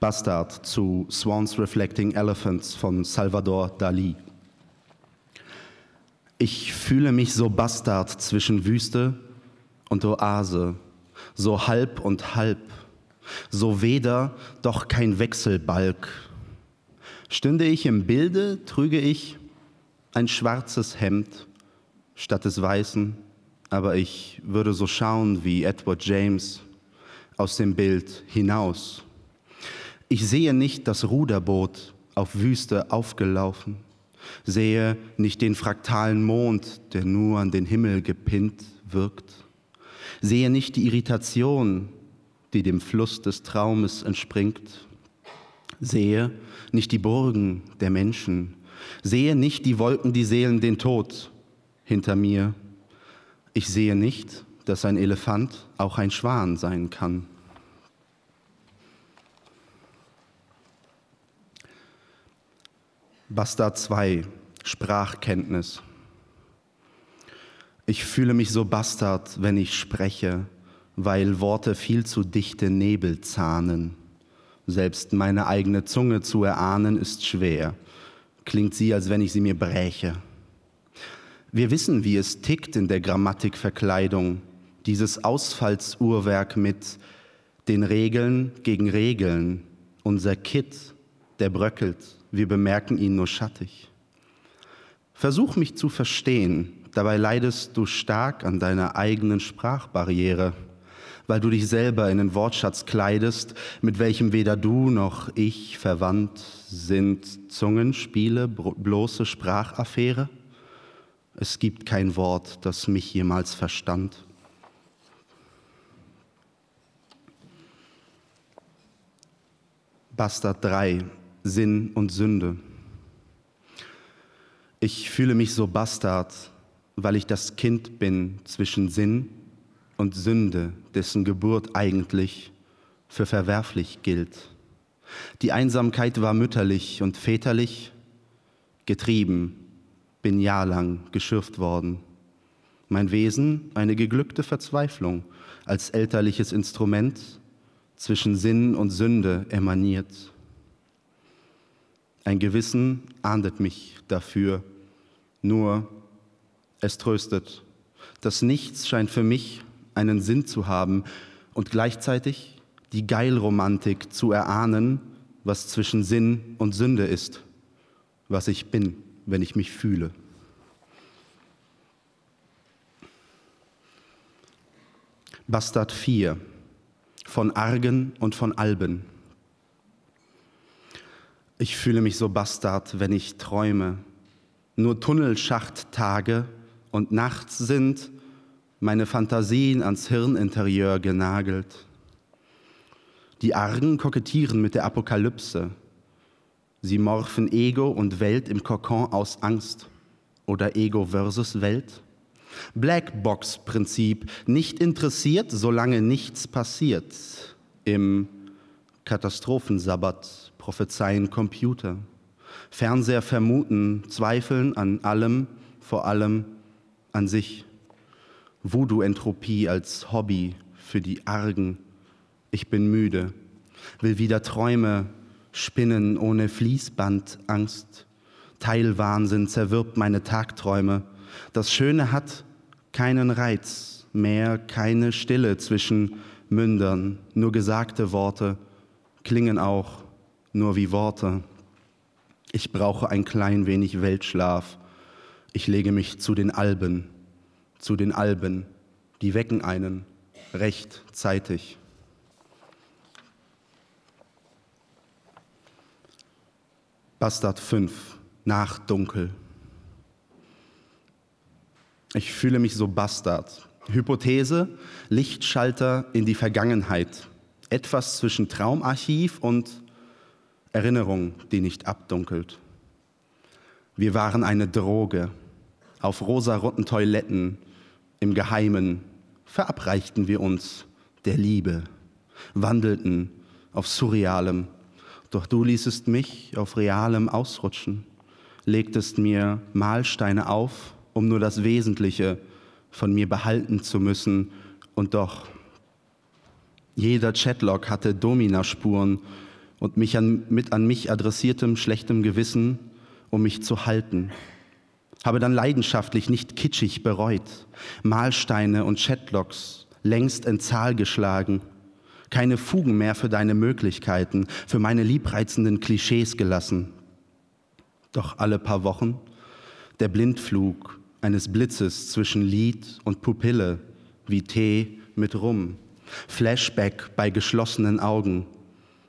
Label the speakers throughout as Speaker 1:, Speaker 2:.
Speaker 1: Bastard zu Swans Reflecting Elephants von Salvador Dali. Ich fühle mich so Bastard zwischen Wüste und Oase, so halb und halb, so weder, doch kein Wechselbalg. Stünde ich im Bilde, trüge ich ein schwarzes Hemd statt des weißen, aber ich würde so schauen wie Edward James aus dem Bild hinaus. Ich sehe nicht das Ruderboot auf Wüste aufgelaufen, sehe nicht den fraktalen Mond, der nur an den Himmel gepinnt wirkt, sehe nicht die Irritation, die dem Fluss des Traumes entspringt, sehe nicht die Burgen der Menschen, sehe nicht die Wolken, die Seelen den Tod hinter mir. Ich sehe nicht, dass ein Elefant auch ein Schwan sein kann. Bastard 2, Sprachkenntnis. Ich fühle mich so Bastard, wenn ich spreche, weil Worte viel zu dichte Nebel zahnen. Selbst meine eigene Zunge zu erahnen ist schwer. Klingt sie, als wenn ich sie mir bräche. Wir wissen, wie es tickt in der Grammatikverkleidung, dieses Ausfallsuhrwerk mit den Regeln gegen Regeln, unser Kit, der bröckelt wir bemerken ihn nur schattig. Versuch mich zu verstehen, dabei leidest du stark an deiner eigenen Sprachbarriere, weil du dich selber in den Wortschatz kleidest, mit welchem weder du noch ich verwandt sind. Zungenspiele, bloße Sprachaffäre? Es gibt kein Wort, das mich jemals verstand. Bastard 3, Sinn und Sünde. Ich fühle mich so Bastard, weil ich das Kind bin zwischen Sinn und Sünde, dessen Geburt eigentlich für verwerflich gilt. Die Einsamkeit war mütterlich und väterlich, getrieben, bin jahrelang geschürft worden. Mein Wesen eine geglückte Verzweiflung als elterliches Instrument zwischen Sinn und Sünde emaniert. Ein Gewissen ahndet mich dafür, nur es tröstet. Das Nichts scheint für mich einen Sinn zu haben und gleichzeitig die Geilromantik zu erahnen, was zwischen Sinn und Sünde ist, was ich bin, wenn ich mich fühle. Bastard 4 von Argen und von Alben. Ich fühle mich so bastard, wenn ich träume. Nur Tunnelschachttage und nachts sind meine Fantasien ans Hirninterieur genagelt. Die Argen kokettieren mit der Apokalypse. Sie morphen Ego und Welt im Kokon aus Angst oder Ego versus Welt. Blackbox-Prinzip, nicht interessiert, solange nichts passiert. Im Katastrophensabbat prophezeien Computer. Fernseher vermuten, zweifeln an allem, vor allem an sich. Voodoo-Entropie als Hobby für die Argen. Ich bin müde, will wieder Träume spinnen ohne Fließband, Angst. Teilwahnsinn zerwirbt meine Tagträume. Das Schöne hat keinen Reiz mehr, keine Stille zwischen Mündern, nur gesagte Worte klingen auch nur wie Worte. Ich brauche ein klein wenig Weltschlaf. Ich lege mich zu den Alben, zu den Alben, die wecken einen rechtzeitig. Bastard 5, Nachdunkel. Ich fühle mich so Bastard. Hypothese, Lichtschalter in die Vergangenheit. Etwas zwischen Traumarchiv und Erinnerung, die nicht abdunkelt. Wir waren eine Droge. Auf rosaroten Toiletten im Geheimen verabreichten wir uns der Liebe, wandelten auf Surrealem. Doch du ließest mich auf Realem ausrutschen, legtest mir Mahlsteine auf, um nur das Wesentliche von mir behalten zu müssen. Und doch, jeder Chatlog hatte Dominaspuren und mich an, mit an mich adressiertem schlechtem Gewissen, um mich zu halten. Habe dann leidenschaftlich, nicht kitschig bereut, Mahlsteine und Chatlocks längst in Zahl geschlagen, keine Fugen mehr für deine Möglichkeiten, für meine liebreizenden Klischees gelassen. Doch alle paar Wochen der Blindflug eines Blitzes zwischen Lid und Pupille, wie Tee mit Rum. Flashback bei geschlossenen Augen.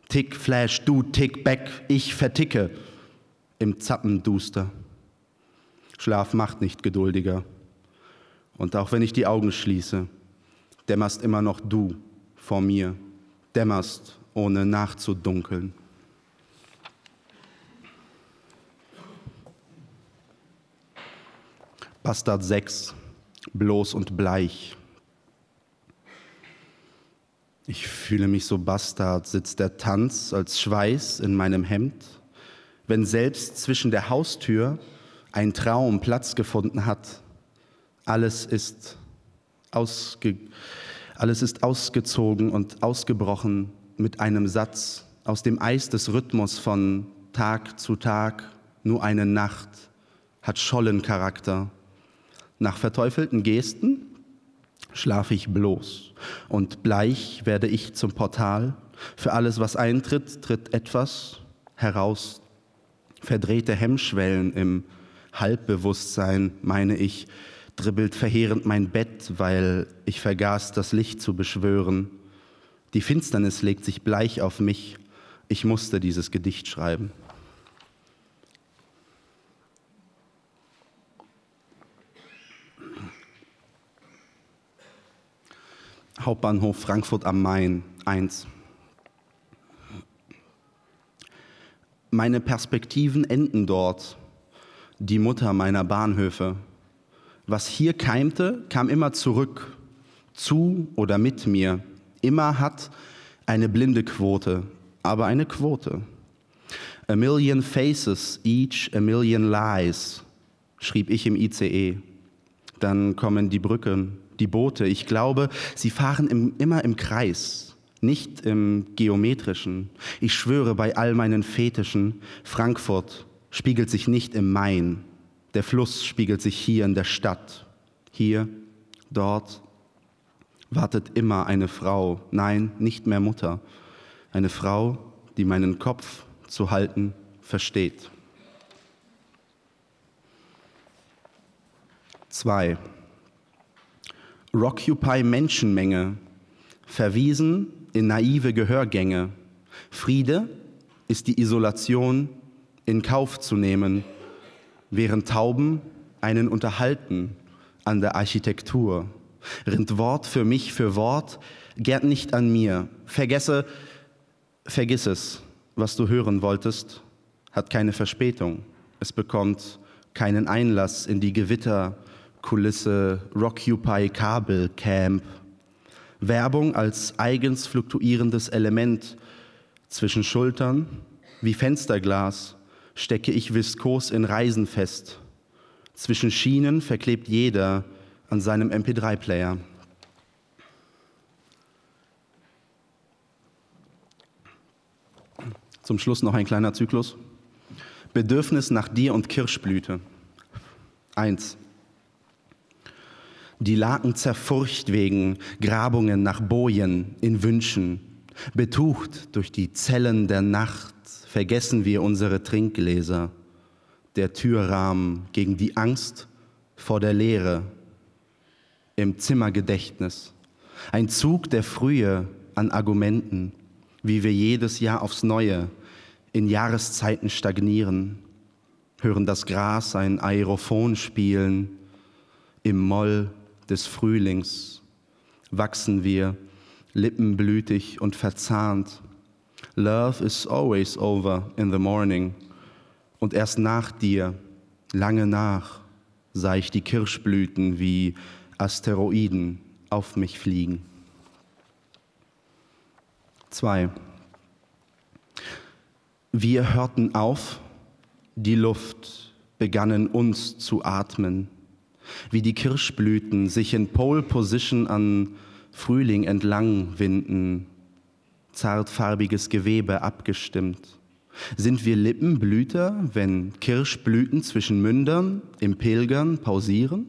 Speaker 1: Tick, Flash, du, Tick, Back, ich verticke im Zappenduster. Schlaf macht nicht geduldiger. Und auch wenn ich die Augen schließe, dämmerst immer noch du vor mir, dämmerst, ohne nachzudunkeln. Bastard 6, bloß und bleich. Ich fühle mich so Bastard, sitzt der Tanz als Schweiß in meinem Hemd, wenn selbst zwischen der Haustür ein Traum Platz gefunden hat. Alles ist, ausge, alles ist ausgezogen und ausgebrochen mit einem Satz aus dem Eis des Rhythmus von Tag zu Tag, nur eine Nacht, hat Schollencharakter. Nach verteufelten Gesten schlafe ich bloß und bleich werde ich zum Portal. Für alles, was eintritt, tritt etwas heraus. Verdrehte Hemmschwellen im Halbbewusstsein, meine ich, dribbelt verheerend mein Bett, weil ich vergaß, das Licht zu beschwören. Die Finsternis legt sich bleich auf mich. Ich musste dieses Gedicht schreiben. Hauptbahnhof Frankfurt am Main 1. Meine Perspektiven enden dort, die Mutter meiner Bahnhöfe. Was hier keimte, kam immer zurück, zu oder mit mir. Immer hat eine blinde Quote, aber eine Quote. A million faces, each a million lies, schrieb ich im ICE. Dann kommen die Brücken, die Boote. Ich glaube, sie fahren im, immer im Kreis, nicht im geometrischen. Ich schwöre bei all meinen Fetischen, Frankfurt spiegelt sich nicht im Main. Der Fluss spiegelt sich hier in der Stadt. Hier, dort wartet immer eine Frau, nein, nicht mehr Mutter. Eine Frau, die meinen Kopf zu halten versteht. Zwei. Rockupy Menschenmenge, verwiesen in naive Gehörgänge. Friede ist die Isolation in Kauf zu nehmen, während Tauben einen unterhalten an der Architektur. Rinnt Wort für mich für Wort, gärt nicht an mir. Vergesse, vergiss es, was du hören wolltest, hat keine Verspätung. Es bekommt keinen Einlass in die Gewitter Kulisse Rockupy Kabel Camp. Werbung als eigens fluktuierendes Element zwischen Schultern wie Fensterglas stecke ich viskos in Reisen fest. Zwischen Schienen verklebt jeder an seinem MP3-Player. Zum Schluss noch ein kleiner Zyklus. Bedürfnis nach dir und Kirschblüte. Eins. Die Laken zerfurcht wegen Grabungen nach Bojen in Wünschen. Betucht durch die Zellen der Nacht vergessen wir unsere Trinkgläser. Der Türrahmen gegen die Angst vor der Leere. Im Zimmergedächtnis. Ein Zug der Frühe an Argumenten, wie wir jedes Jahr aufs Neue in Jahreszeiten stagnieren, hören das Gras ein Aerophon spielen, im Moll des Frühlings wachsen wir lippenblütig und verzahnt. Love is always over in the morning. Und erst nach dir, lange nach, sah ich die Kirschblüten wie Asteroiden auf mich fliegen. Zwei. Wir hörten auf, die Luft begannen uns zu atmen wie die Kirschblüten sich in Pole Position an Frühling entlang winden. zartfarbiges Gewebe abgestimmt. Sind wir Lippenblüter, wenn Kirschblüten zwischen Mündern im Pilgern pausieren?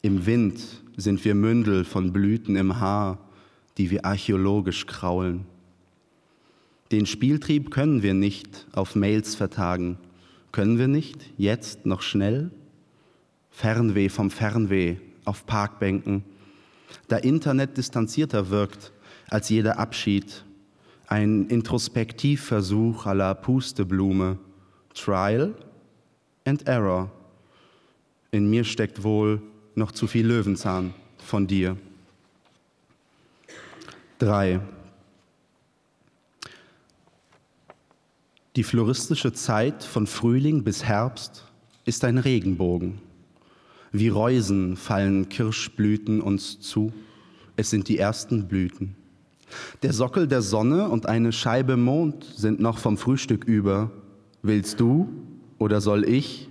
Speaker 1: Im Wind sind wir Mündel von Blüten im Haar, die wir archäologisch kraulen. Den Spieltrieb können wir nicht auf Mails vertagen. Können wir nicht jetzt noch schnell? Fernweh vom Fernweh auf Parkbänken, da Internet distanzierter wirkt als jeder Abschied ein Introspektivversuch aller Pusteblume, Trial and Error. In mir steckt wohl noch zu viel Löwenzahn von dir. Drei. Die floristische Zeit von Frühling bis Herbst ist ein Regenbogen. Wie Reusen fallen Kirschblüten uns zu. Es sind die ersten Blüten. Der Sockel der Sonne und eine Scheibe Mond sind noch vom Frühstück über. Willst du oder soll ich?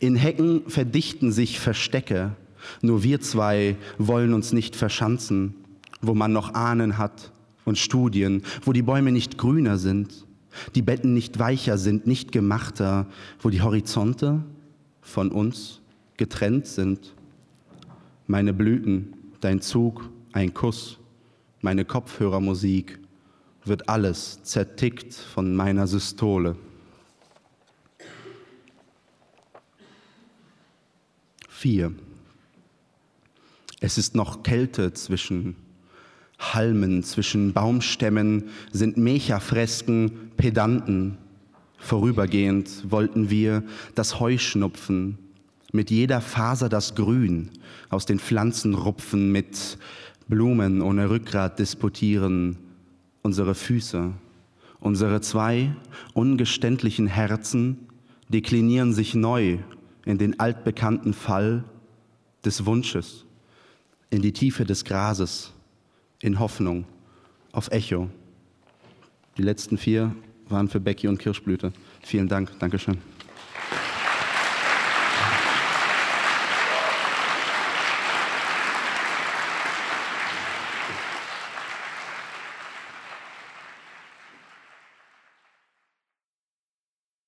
Speaker 1: In Hecken verdichten sich Verstecke. Nur wir zwei wollen uns nicht verschanzen, wo man noch Ahnen hat und Studien, wo die Bäume nicht grüner sind, die Betten nicht weicher sind, nicht gemachter, wo die Horizonte von uns getrennt sind. Meine Blüten, dein Zug, ein Kuss meine Kopfhörermusik, wird alles zertickt von meiner Systole. Vier. Es ist noch Kälte zwischen Halmen, zwischen Baumstämmen sind Mechafresken, Pedanten. Vorübergehend wollten wir das Heu schnupfen, mit jeder Faser das Grün aus den Pflanzen rupfen, mit Blumen ohne Rückgrat disputieren unsere Füße. Unsere zwei ungeständlichen Herzen deklinieren sich neu in den altbekannten Fall des Wunsches, in die Tiefe des Grases, in Hoffnung, auf Echo. Die letzten vier waren für Becky und Kirschblüte. Vielen Dank. Dankeschön.